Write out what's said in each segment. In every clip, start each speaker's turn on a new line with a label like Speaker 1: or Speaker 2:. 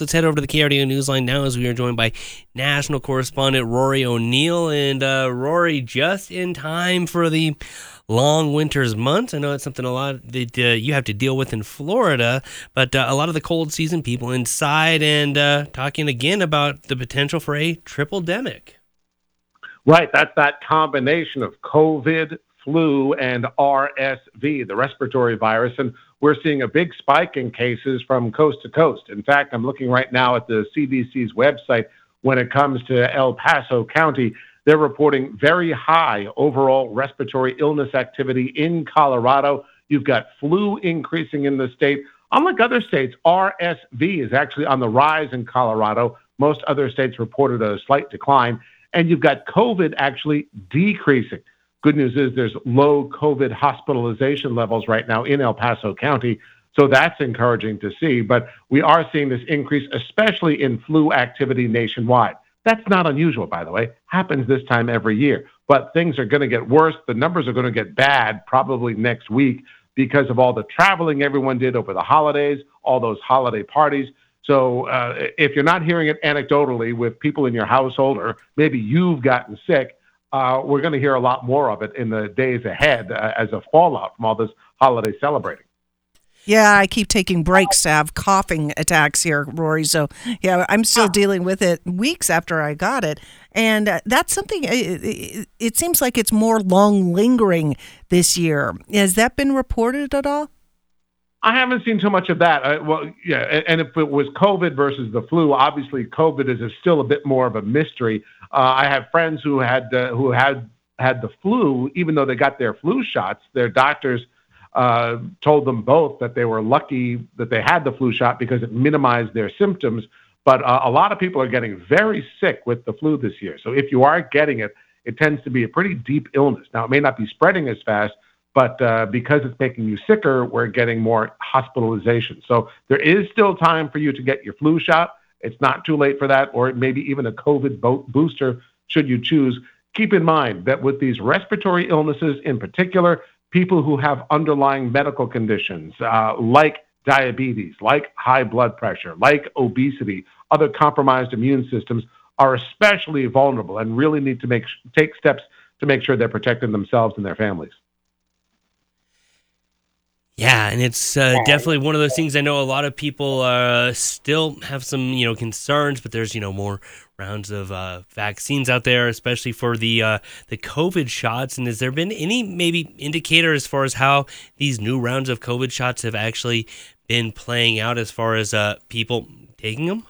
Speaker 1: Let's head over to the KRDO Newsline now as we are joined by national correspondent Rory O'Neill. And uh, Rory, just in time for the long winter's months. I know it's something a lot that uh, you have to deal with in Florida, but uh, a lot of the cold season people inside and uh, talking again about the potential for a tripledemic.
Speaker 2: Right, that's that combination of COVID, flu, and RSV, the respiratory virus. And we're seeing a big spike in cases from coast to coast. In fact, I'm looking right now at the CDC's website when it comes to El Paso County. They're reporting very high overall respiratory illness activity in Colorado. You've got flu increasing in the state. Unlike other states, RSV is actually on the rise in Colorado. Most other states reported a slight decline. And you've got COVID actually decreasing. Good news is there's low COVID hospitalization levels right now in El Paso County. So that's encouraging to see. But we are seeing this increase, especially in flu activity nationwide. That's not unusual, by the way. Happens this time every year. But things are going to get worse. The numbers are going to get bad probably next week because of all the traveling everyone did over the holidays, all those holiday parties. So uh, if you're not hearing it anecdotally with people in your household, or maybe you've gotten sick, we're going to hear a lot more of it in the days ahead uh, as a fallout from all this holiday celebrating.
Speaker 3: Yeah, I keep taking breaks to have coughing attacks here, Rory. So, yeah, I'm still ah. dealing with it weeks after I got it. And uh, that's something, it, seems like it's more long lingering this year. Has that been reported at all?
Speaker 2: I haven't seen too much of that. Uh, well, yeah, and, and, if it was COVID versus the flu, obviously COVID is a, still a bit more of a mystery. Uh, I have friends who had uh, who had had the flu, even though they got their flu shots. Their doctors uh, told them both that they were lucky that they had the flu shot because it minimized their symptoms. But uh, a lot of people are getting very sick with the flu this year. So if you are getting it, it tends to be a pretty deep illness. Now it may not be spreading as fast, but uh, because it's making you sicker, we're getting more hospitalization. So there is still time for you to get your flu shot. It's not too late for that, or maybe even a COVID bo- booster should you choose. Keep in mind that with these respiratory illnesses in particular, people who have underlying medical conditions uh, like diabetes, like high blood pressure, like obesity, other compromised immune systems are especially vulnerable and really need to make take steps to make sure they're protecting themselves and their families.
Speaker 1: Yeah, and it's uh, definitely one of those things. I know a lot of people uh, still have some, you know, concerns, but there's, you know, more rounds of uh, vaccines out there, especially for the uh, the COVID shots. And has there been any maybe indicator as far as how these new rounds of COVID shots have actually been playing out as far as uh, people taking them?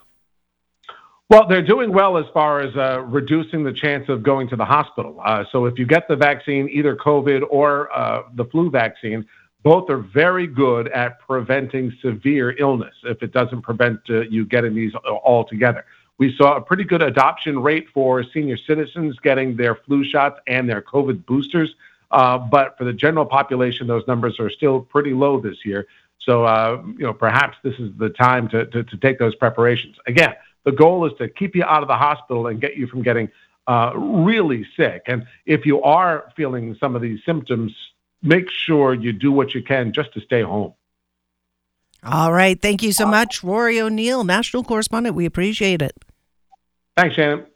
Speaker 2: Well, they're doing well as far as uh, reducing the chance of going to the hospital. Uh, so if you get the vaccine, either COVID or uh, the flu vaccine, both are very good at preventing severe illness if it doesn't prevent uh, you getting these altogether. We saw a pretty good adoption rate for senior citizens getting their flu shots and their COVID boosters. Uh, but for the general population, those numbers are still pretty low this year. So, uh, you know, perhaps this is the time to, to, to, take those preparations. Again, the goal is to keep you out of the hospital and get you from getting uh, really sick. And if you are feeling some of these symptoms, make sure you do what you can just to stay home.
Speaker 3: All right. Thank you so much, Rory O'Neill, national correspondent. We appreciate it.
Speaker 2: Thanks, Shannon.